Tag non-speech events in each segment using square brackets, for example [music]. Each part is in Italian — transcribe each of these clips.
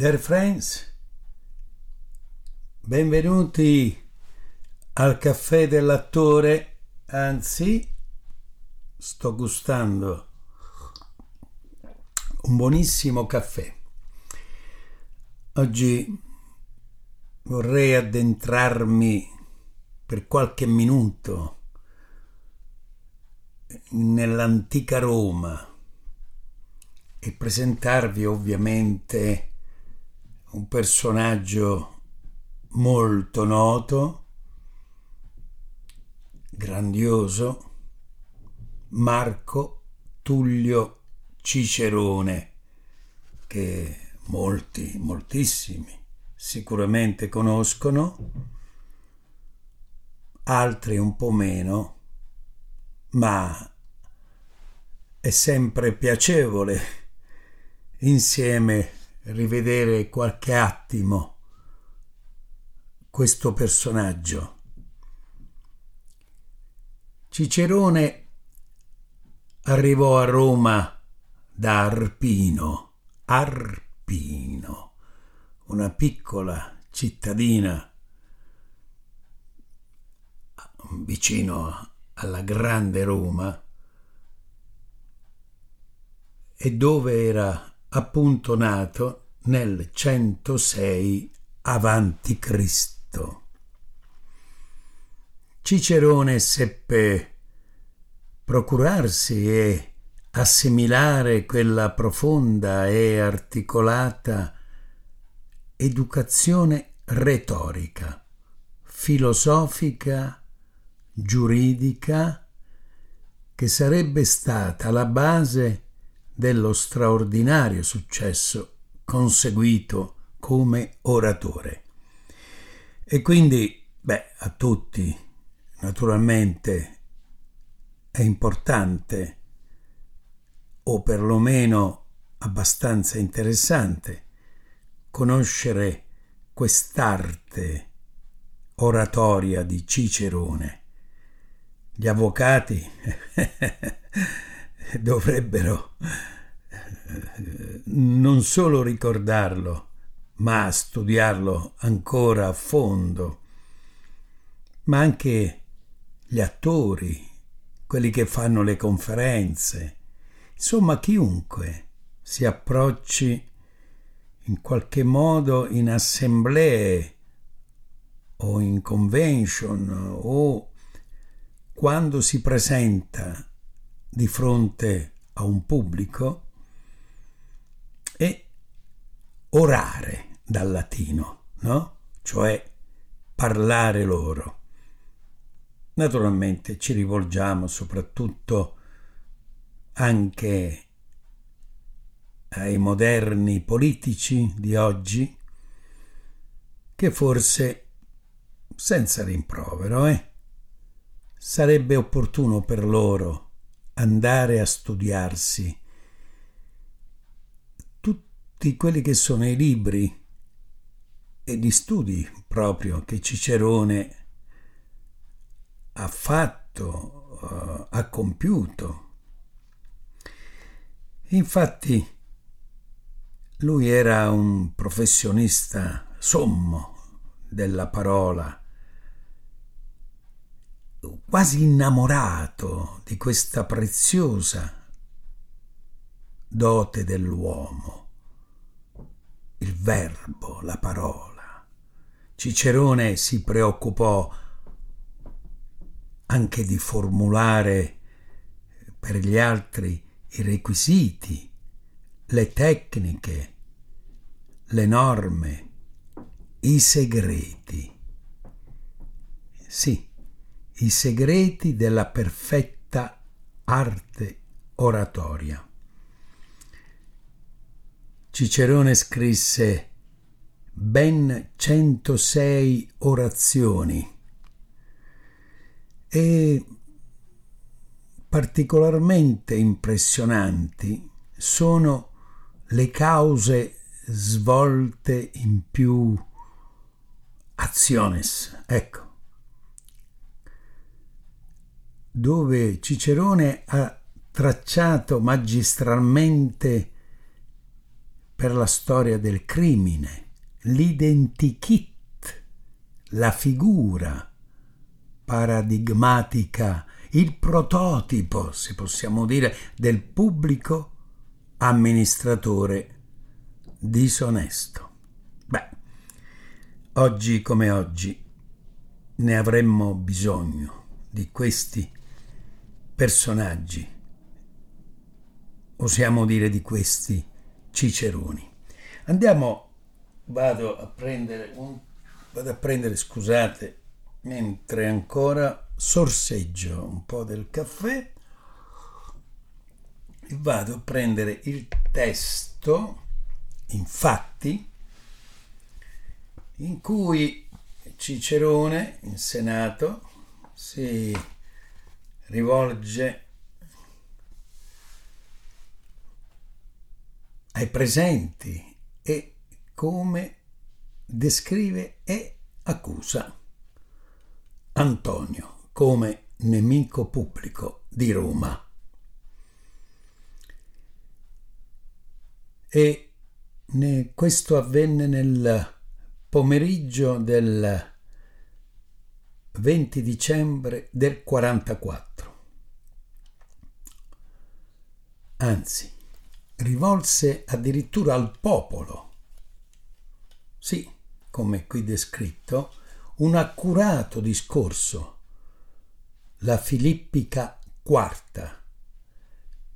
Dear friends, benvenuti al caffè dell'attore, anzi sto gustando un buonissimo caffè. Oggi vorrei addentrarmi per qualche minuto nell'antica Roma e presentarvi ovviamente un personaggio molto noto, grandioso, Marco Tullio Cicerone, che molti, moltissimi sicuramente conoscono, altri un po' meno, ma è sempre piacevole insieme rivedere qualche attimo questo personaggio. Cicerone arrivò a Roma da Arpino, Arpino, una piccola cittadina vicino alla grande Roma e dove era appunto nato nel 106 avanti Cristo. Cicerone seppe procurarsi e assimilare quella profonda e articolata educazione retorica, filosofica, giuridica, che sarebbe stata la base dello straordinario successo conseguito come oratore. E quindi, beh, a tutti, naturalmente, è importante, o perlomeno abbastanza interessante, conoscere quest'arte oratoria di Cicerone. Gli avvocati [laughs] dovrebbero non solo ricordarlo, ma studiarlo ancora a fondo, ma anche gli attori, quelli che fanno le conferenze, insomma chiunque si approcci in qualche modo in assemblee o in convention o quando si presenta di fronte a un pubblico e orare dal latino, no? Cioè parlare loro. Naturalmente ci rivolgiamo soprattutto anche ai moderni politici di oggi che forse senza rimprovero, eh, sarebbe opportuno per loro andare a studiarsi tutti quelli che sono i libri e gli studi proprio che Cicerone ha fatto, uh, ha compiuto. Infatti lui era un professionista sommo della parola quasi innamorato di questa preziosa dote dell'uomo, il verbo, la parola. Cicerone si preoccupò anche di formulare per gli altri i requisiti, le tecniche, le norme, i segreti. Sì, i segreti della perfetta arte oratoria. Cicerone scrisse ben 106 orazioni e particolarmente impressionanti sono le cause svolte in più aziones. Ecco, dove Cicerone ha tracciato magistralmente per la storia del crimine, l'identikit, la figura paradigmatica, il prototipo, se possiamo dire, del pubblico amministratore disonesto. Beh, oggi come oggi ne avremmo bisogno di questi personaggi, osiamo dire di questi ciceroni. Andiamo, vado a prendere un, vado a prendere, scusate, mentre ancora sorseggio un po' del caffè e vado a prendere il testo, infatti, in cui Cicerone in Senato si rivolge ai presenti e come descrive e accusa Antonio come nemico pubblico di Roma. E questo avvenne nel pomeriggio del 20 dicembre del 44. Anzi, rivolse addirittura al popolo. Sì, come qui descritto, un accurato discorso, la Filippica quarta,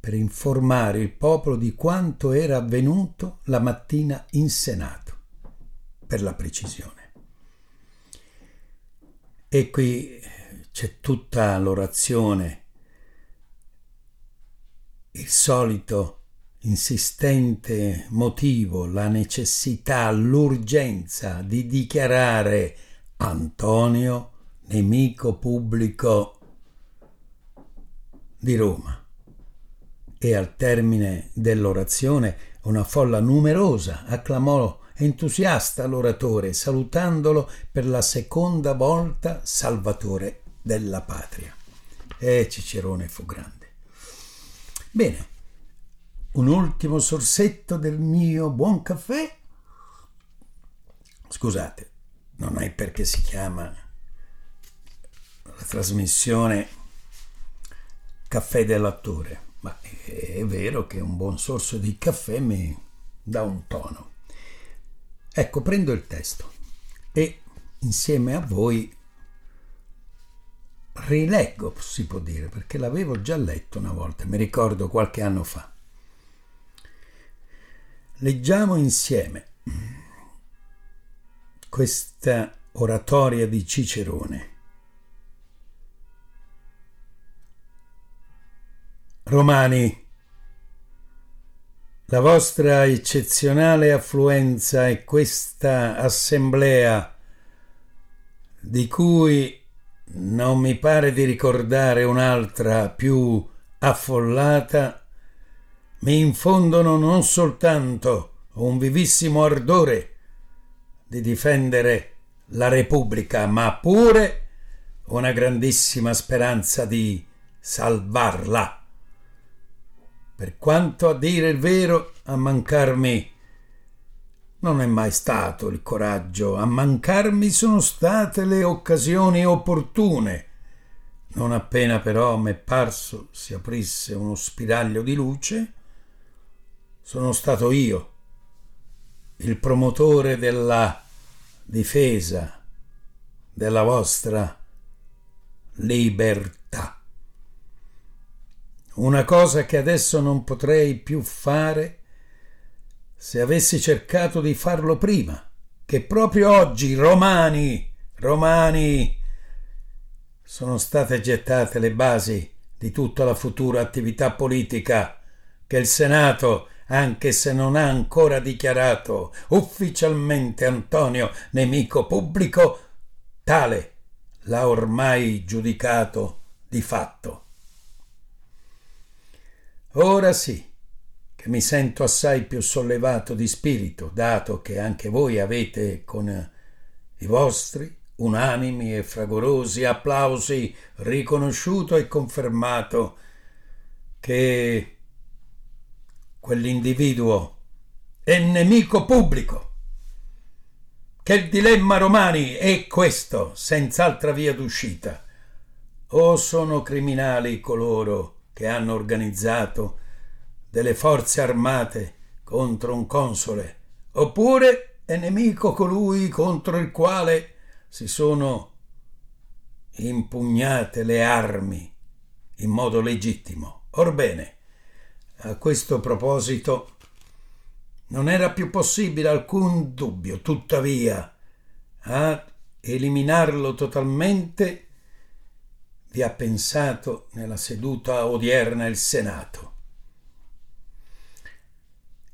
per informare il popolo di quanto era avvenuto la mattina in Senato per la precisione. E qui c'è tutta l'orazione, il solito insistente motivo, la necessità, l'urgenza di dichiarare Antonio nemico pubblico di Roma. E al termine dell'orazione una folla numerosa acclamò entusiasta l'oratore, salutandolo per la seconda volta salvatore della patria. E Cicerone fu grande. Bene, un ultimo sorsetto del mio buon caffè. Scusate, non è perché si chiama la trasmissione Caffè dell'attore, ma è vero che un buon sorso di caffè mi dà un tono. Ecco, prendo il testo e insieme a voi rileggo, si può dire, perché l'avevo già letto una volta, mi ricordo qualche anno fa. Leggiamo insieme questa oratoria di Cicerone. Romani, la vostra eccezionale affluenza e questa assemblea di cui non mi pare di ricordare un'altra più affollata, mi infondono non soltanto un vivissimo ardore di difendere la Repubblica, ma pure una grandissima speranza di salvarla. Per quanto a dire il vero, a mancarmi non è mai stato il coraggio, a mancarmi sono state le occasioni opportune. Non appena però m'è parso si aprisse uno spiraglio di luce, sono stato io, il promotore della difesa della vostra libertà. Una cosa che adesso non potrei più fare se avessi cercato di farlo prima, che proprio oggi, romani, romani, sono state gettate le basi di tutta la futura attività politica che il Senato, anche se non ha ancora dichiarato ufficialmente Antonio nemico pubblico, tale l'ha ormai giudicato di fatto. Ora sì, che mi sento assai più sollevato di spirito, dato che anche voi avete con i vostri unanimi e fragorosi applausi riconosciuto e confermato che quell'individuo è nemico pubblico. Che il dilemma romani è questo, senz'altra via d'uscita. O sono criminali coloro che hanno organizzato delle forze armate contro un console, oppure è nemico colui contro il quale si sono impugnate le armi in modo legittimo. Orbene, a questo proposito non era più possibile alcun dubbio, tuttavia, a eliminarlo totalmente vi ha pensato nella seduta odierna il Senato.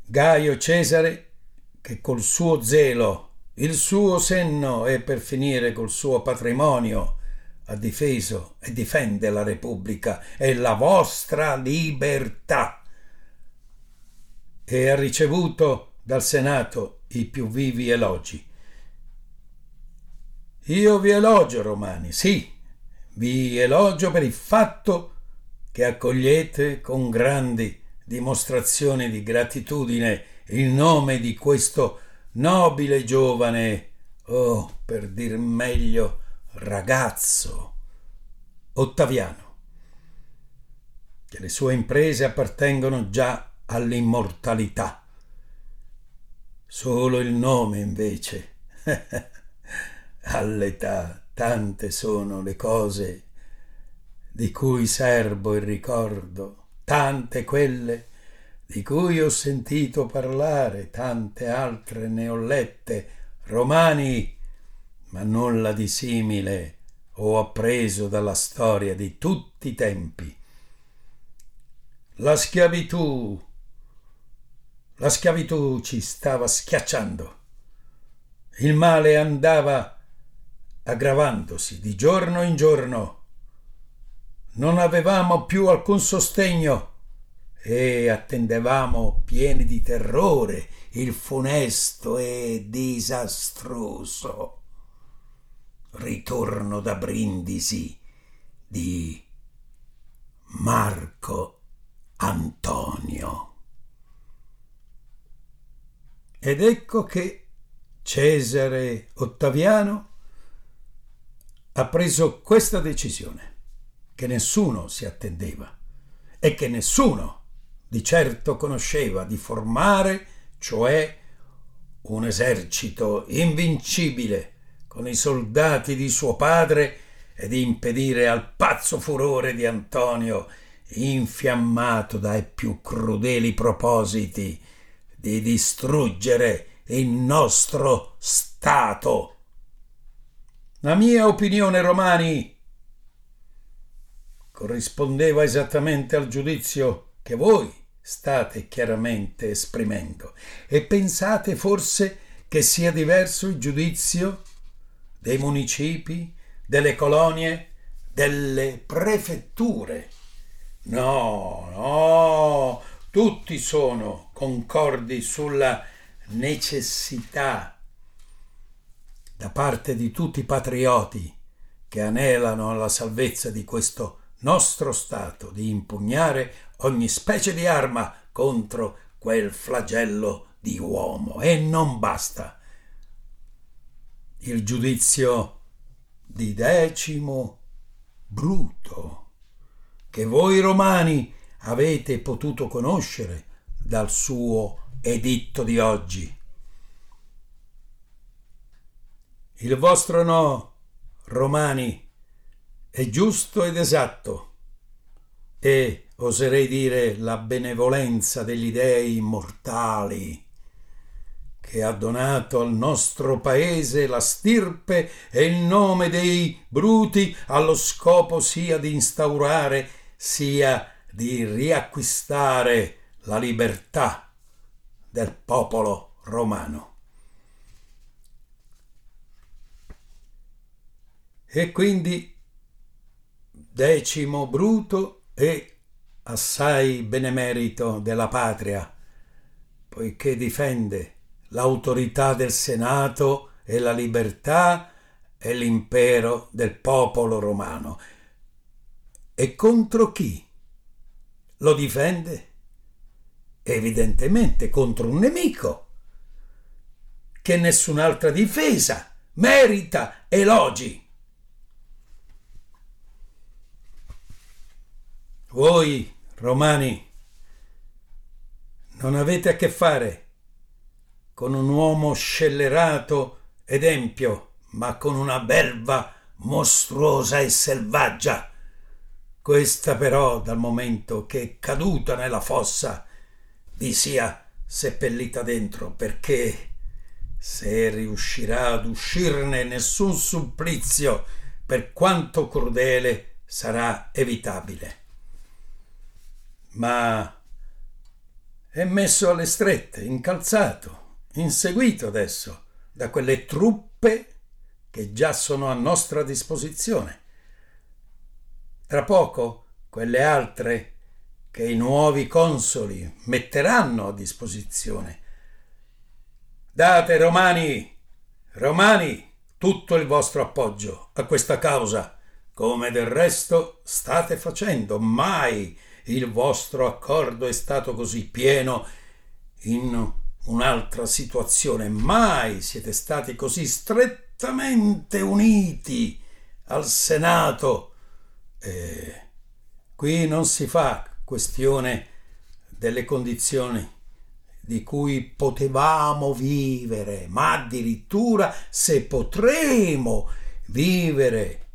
Gaio Cesare, che col suo zelo, il suo senno e per finire col suo patrimonio ha difeso e difende la Repubblica e la vostra libertà e ha ricevuto dal Senato i più vivi elogi. Io vi elogio, Romani, sì, vi elogio per il fatto che accogliete con grandi dimostrazioni di gratitudine il nome di questo nobile giovane, oh, per dir meglio, ragazzo, Ottaviano, che le sue imprese appartengono già all'immortalità. Solo il nome invece. [laughs] All'età tante sono le cose di cui serbo il ricordo, tante quelle di cui ho sentito parlare, tante altre ne ho lette, romani, ma nulla di simile ho appreso dalla storia di tutti i tempi. La schiavitù la schiavitù ci stava schiacciando. Il male andava aggravandosi di giorno in giorno. Non avevamo più alcun sostegno e attendevamo pieni di terrore il funesto e disastroso ritorno da Brindisi di Marco Antonio. Ed ecco che Cesare Ottaviano ha preso questa decisione, che nessuno si attendeva e che nessuno di certo conosceva di formare, cioè un esercito invincibile con i soldati di suo padre e di impedire al pazzo furore di Antonio, infiammato dai più crudeli propositi, di distruggere il nostro Stato. La mia opinione, Romani, corrispondeva esattamente al giudizio che voi state chiaramente esprimendo e pensate forse che sia diverso il giudizio dei municipi, delle colonie, delle prefetture. No, no, tutti sono concordi sulla necessità da parte di tutti i patrioti che anelano alla salvezza di questo nostro Stato di impugnare ogni specie di arma contro quel flagello di uomo. E non basta. Il giudizio di Decimo Bruto, che voi romani avete potuto conoscere dal suo editto di oggi. Il vostro no, romani, è giusto ed esatto e, oserei dire, la benevolenza degli dei immortali che ha donato al nostro paese la stirpe e il nome dei bruti allo scopo sia di instaurare sia di riacquistare la libertà del popolo romano. E quindi Decimo Bruto e assai benemerito della patria, poiché difende l'autorità del Senato e la libertà e l'impero del popolo romano. E contro chi lo difende? evidentemente contro un nemico, che nessun'altra difesa merita elogi. Voi, romani, non avete a che fare con un uomo scellerato ed empio, ma con una belva mostruosa e selvaggia. Questa però, dal momento che è caduta nella fossa, vi sia seppellita dentro, perché se riuscirà ad uscirne nessun supplizio, per quanto crudele, sarà evitabile ma è messo alle strette, incalzato, inseguito adesso da quelle truppe che già sono a nostra disposizione. Tra poco quelle altre che i nuovi consoli metteranno a disposizione. Date, romani, romani, tutto il vostro appoggio a questa causa, come del resto state facendo. Mai il vostro accordo è stato così pieno in un'altra situazione. Mai siete stati così strettamente uniti al Senato. Eh, qui non si fa questione delle condizioni di cui potevamo vivere, ma addirittura se potremo vivere,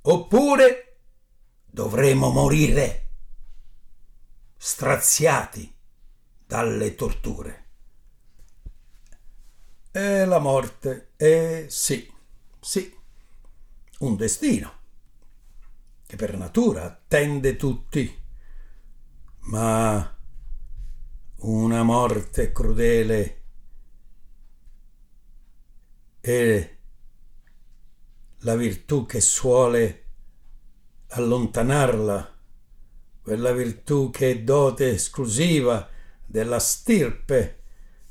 oppure dovremo morire straziati dalle torture. E la morte è sì, sì, un destino che per natura attende tutti, ma una morte crudele è la virtù che suole allontanarla quella virtù che è dote esclusiva della stirpe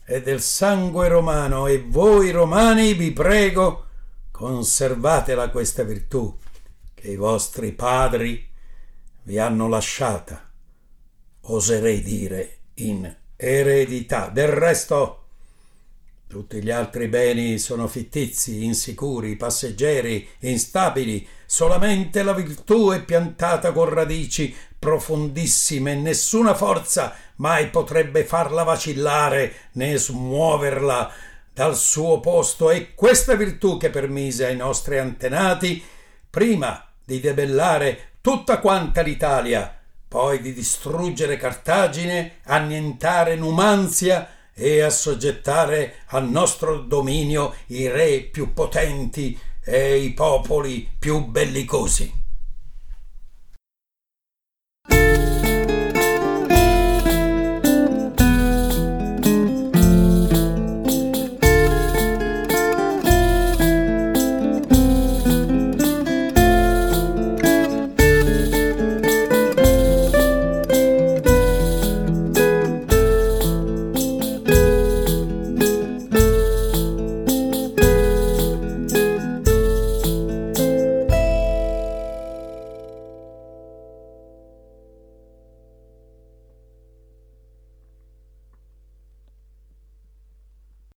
e del sangue romano, e voi romani vi prego, conservatela questa virtù che i vostri padri vi hanno lasciata, oserei dire, in eredità. Del resto, tutti gli altri beni sono fittizi, insicuri, passeggeri, instabili. Solamente la virtù è piantata con radici profondissime e nessuna forza mai potrebbe farla vacillare né smuoverla dal suo posto. E questa virtù che permise ai nostri antenati, prima di debellare tutta quanta l'Italia, poi di distruggere Cartagine, annientare Numanzia, e assoggettare al nostro dominio i re più potenti e i popoli più bellicosi.